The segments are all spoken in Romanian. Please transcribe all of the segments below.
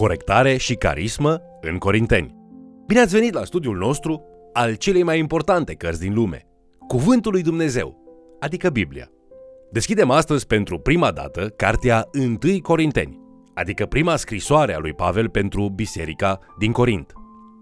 corectare și carismă în Corinteni. Bine ați venit la studiul nostru al celei mai importante cărți din lume, Cuvântul lui Dumnezeu, adică Biblia. Deschidem astăzi pentru prima dată cartea 1 Corinteni, adică prima scrisoare a lui Pavel pentru biserica din Corint.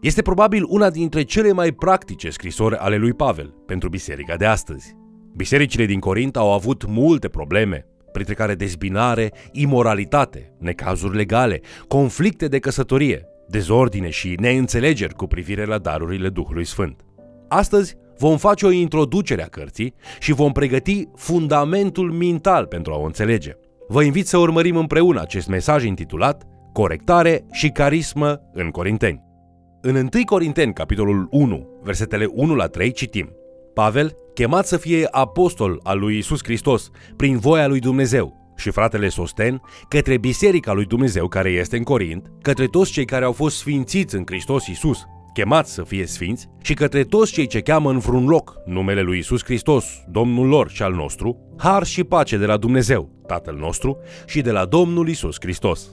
Este probabil una dintre cele mai practice scrisori ale lui Pavel pentru biserica de astăzi. Bisericile din Corint au avut multe probleme, printre care dezbinare, imoralitate, necazuri legale, conflicte de căsătorie, dezordine și neînțelegeri cu privire la darurile Duhului Sfânt. Astăzi vom face o introducere a cărții și vom pregăti fundamentul mental pentru a o înțelege. Vă invit să urmărim împreună acest mesaj intitulat Corectare și carismă în Corinteni. În 1 Corinteni, capitolul 1, versetele 1 la 3, citim Pavel, chemat să fie apostol al lui Isus Hristos prin voia lui Dumnezeu, și fratele Sosten, către biserica lui Dumnezeu care este în Corint, către toți cei care au fost sfințiți în Hristos Isus, chemați să fie sfinți, și către toți cei ce cheamă în vreun loc numele lui Isus Hristos, Domnul lor și al nostru, har și pace de la Dumnezeu, Tatăl nostru, și de la Domnul Isus Hristos.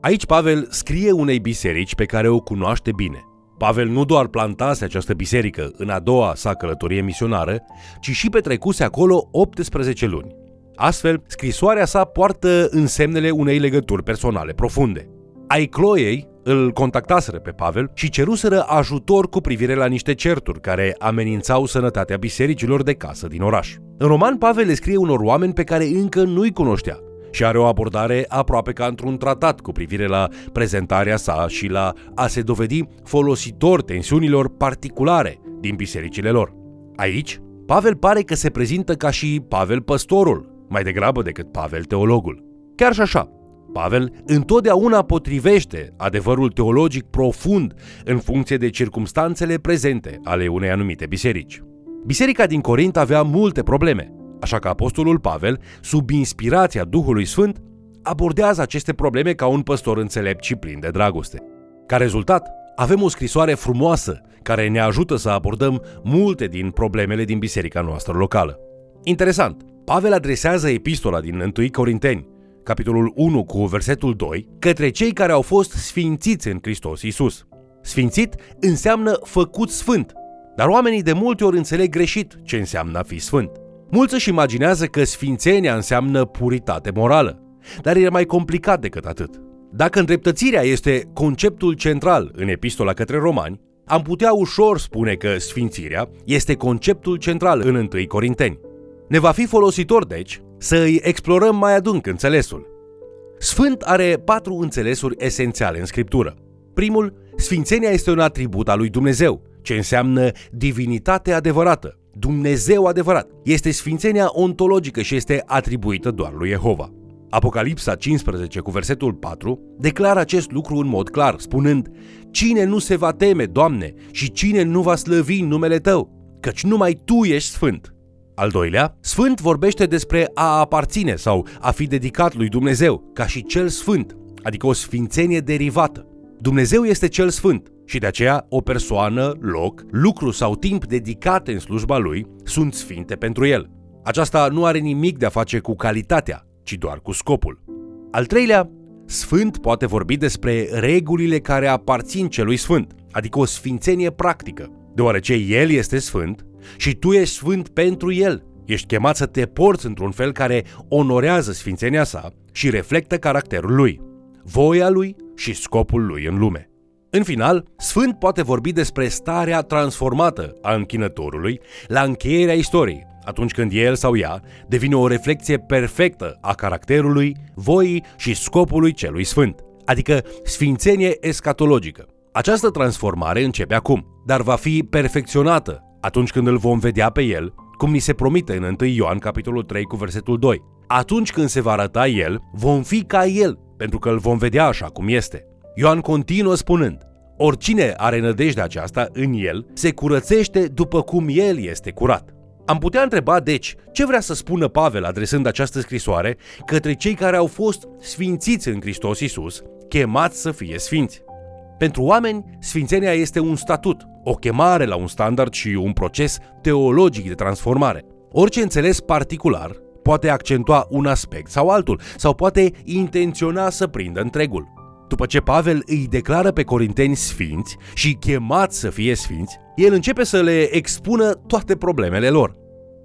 Aici Pavel scrie unei biserici pe care o cunoaște bine. Pavel nu doar plantase această biserică în a doua sa călătorie misionară, ci și petrecuse acolo 18 luni. Astfel, scrisoarea sa poartă însemnele unei legături personale profunde. Ai Chloei îl contactaseră pe Pavel și ceruseră ajutor cu privire la niște certuri care amenințau sănătatea bisericilor de casă din oraș. În roman, Pavel le scrie unor oameni pe care încă nu-i cunoștea și are o abordare aproape ca într-un tratat cu privire la prezentarea sa și la a se dovedi folositor tensiunilor particulare din bisericile lor. Aici, Pavel pare că se prezintă ca și Pavel păstorul, mai degrabă decât Pavel teologul. Chiar și așa, Pavel întotdeauna potrivește adevărul teologic profund în funcție de circumstanțele prezente ale unei anumite biserici. Biserica din Corint avea multe probleme, așa că apostolul Pavel, sub inspirația Duhului Sfânt, abordează aceste probleme ca un păstor înțelept și plin de dragoste. Ca rezultat, avem o scrisoare frumoasă care ne ajută să abordăm multe din problemele din biserica noastră locală. Interesant, Pavel adresează epistola din 1 Corinteni, capitolul 1 cu versetul 2, către cei care au fost sfințiți în Hristos Isus. Sfințit înseamnă făcut sfânt, dar oamenii de multe ori înțeleg greșit ce înseamnă a fi sfânt. Mulți își imaginează că sfințenia înseamnă puritate morală, dar e mai complicat decât atât. Dacă îndreptățirea este conceptul central în epistola către romani, am putea ușor spune că sfințirea este conceptul central în 1 Corinteni. Ne va fi folositor, deci, să îi explorăm mai adânc înțelesul. Sfânt are patru înțelesuri esențiale în Scriptură. Primul, sfințenia este un atribut al lui Dumnezeu, ce înseamnă divinitate adevărată, Dumnezeu adevărat. Este sfințenia ontologică și este atribuită doar lui Jehova. Apocalipsa 15 cu versetul 4 declară acest lucru în mod clar, spunând Cine nu se va teme, Doamne, și cine nu va slăvi numele Tău, căci numai Tu ești sfânt. Al doilea, sfânt vorbește despre a aparține sau a fi dedicat lui Dumnezeu, ca și cel sfânt, adică o sfințenie derivată. Dumnezeu este cel sfânt și de aceea o persoană, loc, lucru sau timp dedicate în slujba lui sunt sfinte pentru el. Aceasta nu are nimic de a face cu calitatea, ci doar cu scopul. Al treilea, sfânt poate vorbi despre regulile care aparțin celui sfânt, adică o sfințenie practică. Deoarece el este sfânt, și tu ești sfânt pentru El. Ești chemat să te porți într-un fel care onorează sfințenia sa și reflectă caracterul lui, voia lui și scopul lui în lume. În final, Sfânt poate vorbi despre starea transformată a închinătorului la încheierea istoriei, atunci când el sau ea devine o reflecție perfectă a caracterului, voii și scopului celui sfânt, adică sfințenie escatologică. Această transformare începe acum, dar va fi perfecționată atunci când îl vom vedea pe el, cum ni se promite în 1 Ioan capitolul 3 cu versetul 2. Atunci când se va arăta el, vom fi ca el, pentru că îl vom vedea așa cum este. Ioan continuă spunând, oricine are nădejdea aceasta în el, se curățește după cum el este curat. Am putea întreba, deci, ce vrea să spună Pavel adresând această scrisoare către cei care au fost sfințiți în Hristos Isus, chemați să fie sfinți. Pentru oameni, sfințenia este un statut, o chemare la un standard și un proces teologic de transformare. Orice înțeles particular poate accentua un aspect sau altul, sau poate intenționa să prindă întregul. După ce Pavel îi declară pe corinteni sfinți și chemați să fie sfinți, el începe să le expună toate problemele lor.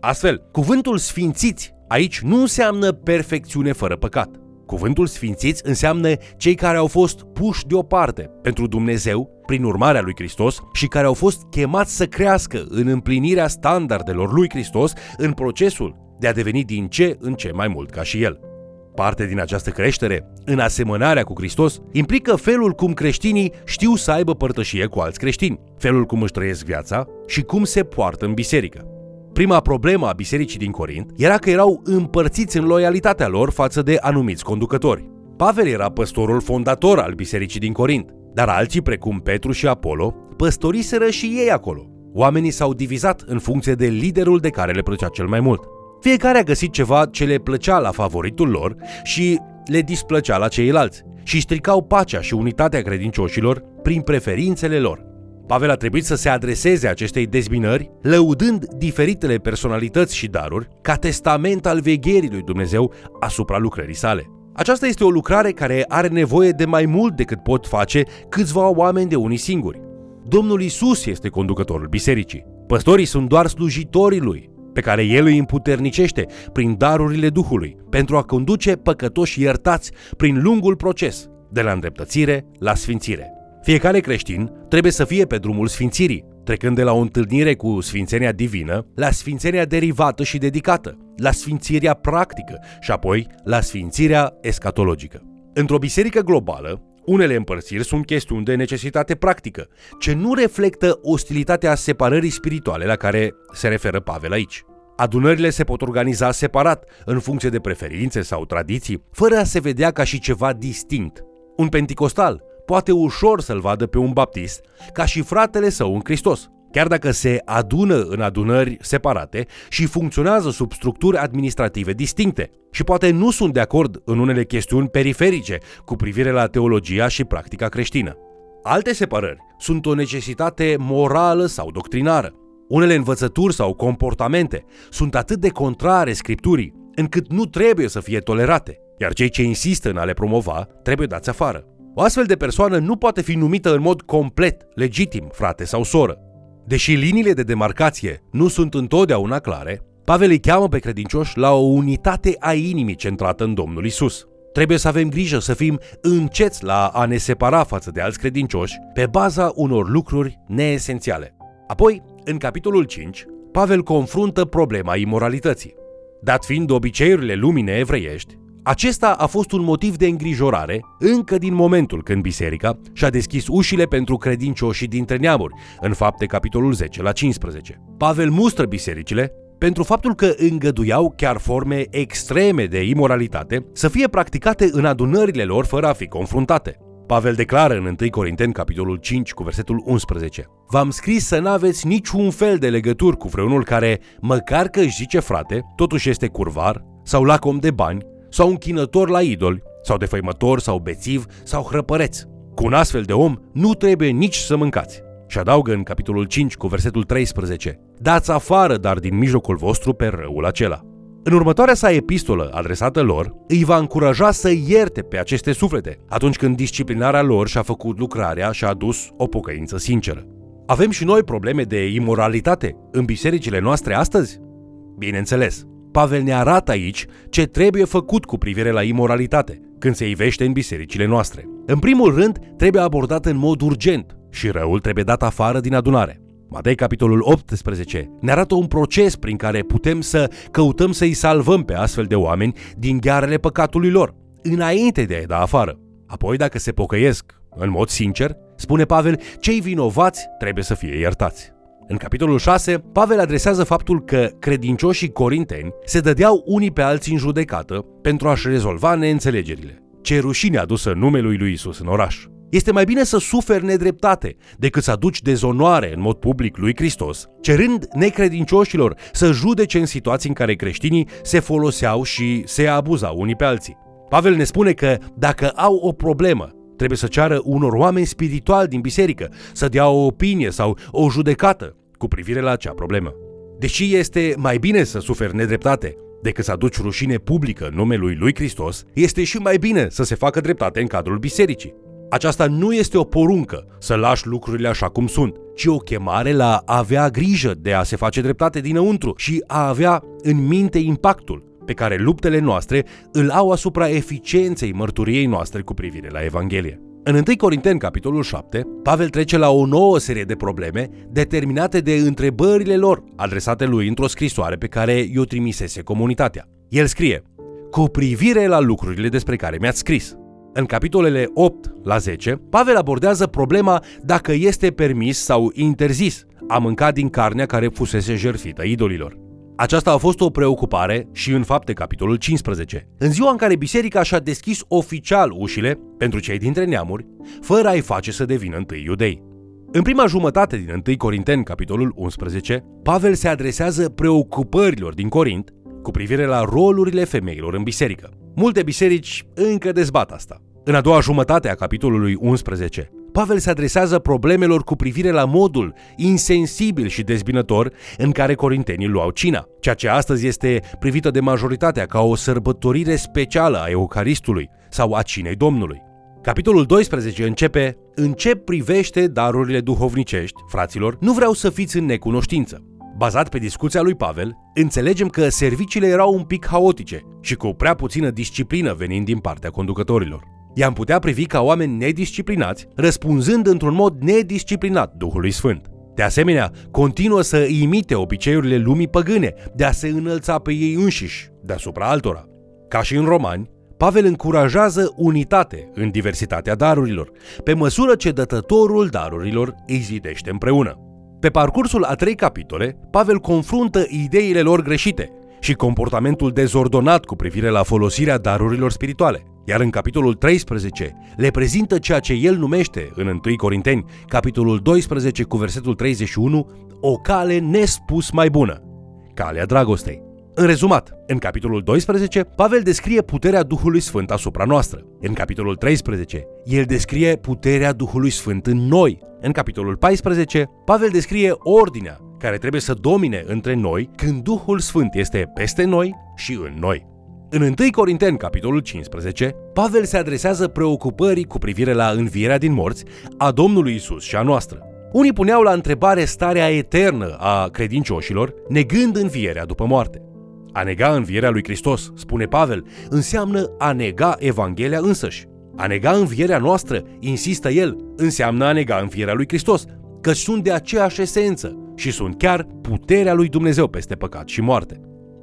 Astfel, cuvântul sfințiți aici nu înseamnă perfecțiune fără păcat. Cuvântul sfințiți înseamnă cei care au fost puși deoparte pentru Dumnezeu prin urmarea lui Hristos și care au fost chemați să crească în împlinirea standardelor lui Hristos în procesul de a deveni din ce în ce mai mult ca și El. Parte din această creștere, în asemănarea cu Hristos, implică felul cum creștinii știu să aibă părtășie cu alți creștini, felul cum își trăiesc viața și cum se poartă în biserică. Prima problemă a bisericii din Corint era că erau împărțiți în loialitatea lor față de anumiți conducători. Pavel era păstorul fondator al bisericii din Corint, dar alții, precum Petru și Apollo, păstoriseră și ei acolo. Oamenii s-au divizat în funcție de liderul de care le plăcea cel mai mult. Fiecare a găsit ceva ce le plăcea la favoritul lor și le displăcea la ceilalți și stricau pacea și unitatea credincioșilor prin preferințele lor. Pavel a trebuit să se adreseze acestei dezbinări, lăudând diferitele personalități și daruri ca testament al vegherii lui Dumnezeu asupra lucrării sale. Aceasta este o lucrare care are nevoie de mai mult decât pot face câțiva oameni de unii singuri. Domnul Isus este conducătorul bisericii. Păstorii sunt doar slujitorii lui, pe care el îi împuternicește prin darurile Duhului, pentru a conduce păcătoși iertați prin lungul proces, de la îndreptățire la sfințire. Fiecare creștin trebuie să fie pe drumul sfințirii, trecând de la o întâlnire cu sfințenia divină la sfințenia derivată și dedicată, la sfințirea practică și apoi la sfințirea escatologică. Într-o biserică globală, unele împărțiri sunt chestiuni de necesitate practică, ce nu reflectă ostilitatea separării spirituale la care se referă Pavel aici. Adunările se pot organiza separat, în funcție de preferințe sau tradiții, fără a se vedea ca și ceva distinct. Un penticostal poate ușor să-l vadă pe un baptist ca și fratele său în Hristos, chiar dacă se adună în adunări separate și funcționează sub structuri administrative distincte și poate nu sunt de acord în unele chestiuni periferice cu privire la teologia și practica creștină. Alte separări sunt o necesitate morală sau doctrinară. Unele învățături sau comportamente sunt atât de contrare scripturii încât nu trebuie să fie tolerate, iar cei ce insistă în a le promova trebuie dați afară. O astfel de persoană nu poate fi numită în mod complet legitim frate sau soră. Deși liniile de demarcație nu sunt întotdeauna clare, Pavel îi cheamă pe credincioși la o unitate a inimii centrată în Domnul Isus. Trebuie să avem grijă să fim înceți la a ne separa față de alți credincioși pe baza unor lucruri neesențiale. Apoi, în capitolul 5, Pavel confruntă problema imoralității. Dat fiind obiceiurile lumii neevreiești, acesta a fost un motiv de îngrijorare încă din momentul când biserica și-a deschis ușile pentru credincioșii dintre neamuri, în fapte capitolul 10 la 15. Pavel mustră bisericile pentru faptul că îngăduiau chiar forme extreme de imoralitate să fie practicate în adunările lor fără a fi confruntate. Pavel declară în 1 Corinteni, capitolul 5, cu versetul 11. V-am scris să n-aveți niciun fel de legături cu vreunul care, măcar că își zice frate, totuși este curvar sau lacom de bani sau închinător la idoli, sau defăimător, sau bețiv, sau hrăpăreț. Cu un astfel de om nu trebuie nici să mâncați. Și adaugă în capitolul 5 cu versetul 13. Dați afară, dar din mijlocul vostru pe răul acela. În următoarea sa epistolă adresată lor, îi va încuraja să ierte pe aceste suflete, atunci când disciplinarea lor și-a făcut lucrarea și a adus o pocăință sinceră. Avem și noi probleme de imoralitate în bisericile noastre astăzi? Bineînțeles, Pavel ne arată aici ce trebuie făcut cu privire la imoralitate când se ivește în bisericile noastre. În primul rând, trebuie abordat în mod urgent și răul trebuie dat afară din adunare. Matei, capitolul 18, ne arată un proces prin care putem să căutăm să-i salvăm pe astfel de oameni din ghearele păcatului lor, înainte de a-i da afară. Apoi, dacă se pocăiesc în mod sincer, spune Pavel, cei vinovați trebuie să fie iertați. În capitolul 6, Pavel adresează faptul că credincioșii corinteni se dădeau unii pe alții în judecată pentru a-și rezolva neînțelegerile. Ce rușine adusă numelui lui Isus în oraș. Este mai bine să suferi nedreptate decât să aduci dezonoare în mod public lui Hristos, cerând necredincioșilor să judece în situații în care creștinii se foloseau și se abuzau unii pe alții. Pavel ne spune că dacă au o problemă trebuie să ceară unor oameni spirituali din biserică să dea o opinie sau o judecată cu privire la acea problemă. Deși este mai bine să suferi nedreptate decât să aduci rușine publică în numele lui Hristos, este și mai bine să se facă dreptate în cadrul bisericii. Aceasta nu este o poruncă să lași lucrurile așa cum sunt, ci o chemare la a avea grijă de a se face dreptate dinăuntru și a avea în minte impactul pe care luptele noastre îl au asupra eficienței mărturiei noastre cu privire la Evanghelie. În 1 Corinteni, capitolul 7, Pavel trece la o nouă serie de probleme determinate de întrebările lor adresate lui într-o scrisoare pe care i-o trimisese comunitatea. El scrie, cu privire la lucrurile despre care mi-ați scris. În capitolele 8 la 10, Pavel abordează problema dacă este permis sau interzis a mânca din carnea care fusese jertfită idolilor. Aceasta a fost o preocupare și în fapte capitolul 15. În ziua în care biserica și-a deschis oficial ușile pentru cei dintre neamuri, fără a-i face să devină întâi iudei. În prima jumătate din 1 Corinteni, capitolul 11, Pavel se adresează preocupărilor din Corint cu privire la rolurile femeilor în biserică. Multe biserici încă dezbat asta. În a doua jumătate a capitolului 11, Pavel se adresează problemelor cu privire la modul insensibil și dezbinător în care corintenii luau cina, ceea ce astăzi este privită de majoritatea ca o sărbătorire specială a Eucaristului sau a cinei Domnului. Capitolul 12 începe În ce privește darurile duhovnicești, fraților, nu vreau să fiți în necunoștință. Bazat pe discuția lui Pavel, înțelegem că serviciile erau un pic haotice și cu prea puțină disciplină venind din partea conducătorilor. I-am putea privi ca oameni nedisciplinați, răspunzând într-un mod nedisciplinat Duhului Sfânt. De asemenea, continuă să imite obiceiurile lumii păgâne de a se înălța pe ei înșiși deasupra altora. Ca și în romani, Pavel încurajează unitate în diversitatea darurilor, pe măsură ce dătătorul darurilor îi zidește împreună. Pe parcursul a trei capitole, Pavel confruntă ideile lor greșite și comportamentul dezordonat cu privire la folosirea darurilor spirituale. Iar în capitolul 13 le prezintă ceea ce el numește în 1 Corinteni, capitolul 12 cu versetul 31, o cale nespus mai bună, calea dragostei. În rezumat, în capitolul 12, Pavel descrie puterea Duhului Sfânt asupra noastră. În capitolul 13, el descrie puterea Duhului Sfânt în noi. În capitolul 14, Pavel descrie ordinea care trebuie să domine între noi când Duhul Sfânt este peste noi și în noi. În 1 Corinteni, capitolul 15, Pavel se adresează preocupării cu privire la învierea din morți a Domnului Isus și a noastră. Unii puneau la întrebare starea eternă a credincioșilor, negând învierea după moarte. A nega învierea lui Hristos, spune Pavel, înseamnă a nega Evanghelia însăși. A nega învierea noastră, insistă el, înseamnă a nega învierea lui Hristos, că sunt de aceeași esență și sunt chiar puterea lui Dumnezeu peste păcat și moarte.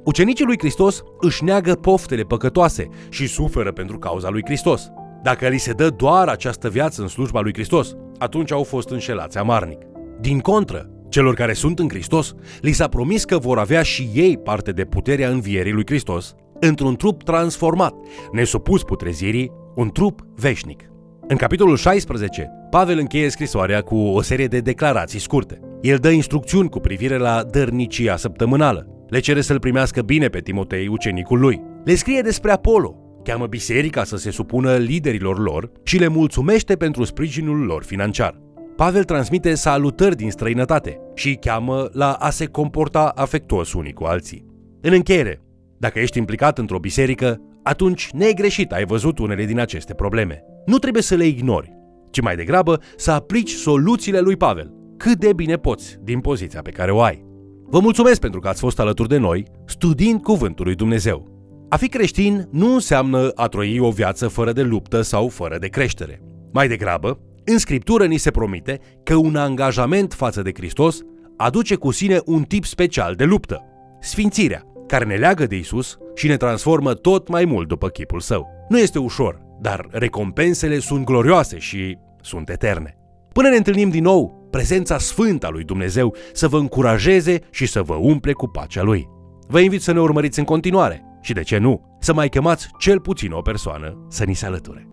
Ucenicii lui Hristos își neagă poftele păcătoase și suferă pentru cauza lui Hristos. Dacă li se dă doar această viață în slujba lui Hristos, atunci au fost înșelați amarnic. Din contră, celor care sunt în Hristos, li s-a promis că vor avea și ei parte de puterea învierii lui Hristos, într-un trup transformat, nesupus putrezirii, un trup veșnic. În capitolul 16, Pavel încheie scrisoarea cu o serie de declarații scurte. El dă instrucțiuni cu privire la dărnicia săptămânală, le cere să-l primească bine pe Timotei, ucenicul lui. Le scrie despre Apollo, cheamă biserica să se supună liderilor lor și le mulțumește pentru sprijinul lor financiar. Pavel transmite salutări din străinătate și cheamă la a se comporta afectuos unii cu alții. În încheiere, dacă ești implicat într-o biserică, atunci negreșit ai văzut unele din aceste probleme. Nu trebuie să le ignori, ci mai degrabă să aplici soluțiile lui Pavel, cât de bine poți din poziția pe care o ai. Vă mulțumesc pentru că ați fost alături de noi, studiind Cuvântul lui Dumnezeu. A fi creștin nu înseamnă a trăi o viață fără de luptă sau fără de creștere. Mai degrabă, în Scriptură ni se promite că un angajament față de Hristos aduce cu sine un tip special de luptă, sfințirea, care ne leagă de Isus și ne transformă tot mai mult după chipul său. Nu este ușor, dar recompensele sunt glorioase și sunt eterne. Până ne întâlnim din nou, prezența sfântă a lui Dumnezeu să vă încurajeze și să vă umple cu pacea lui. Vă invit să ne urmăriți în continuare și, de ce nu, să mai chemați cel puțin o persoană să ni se alăture.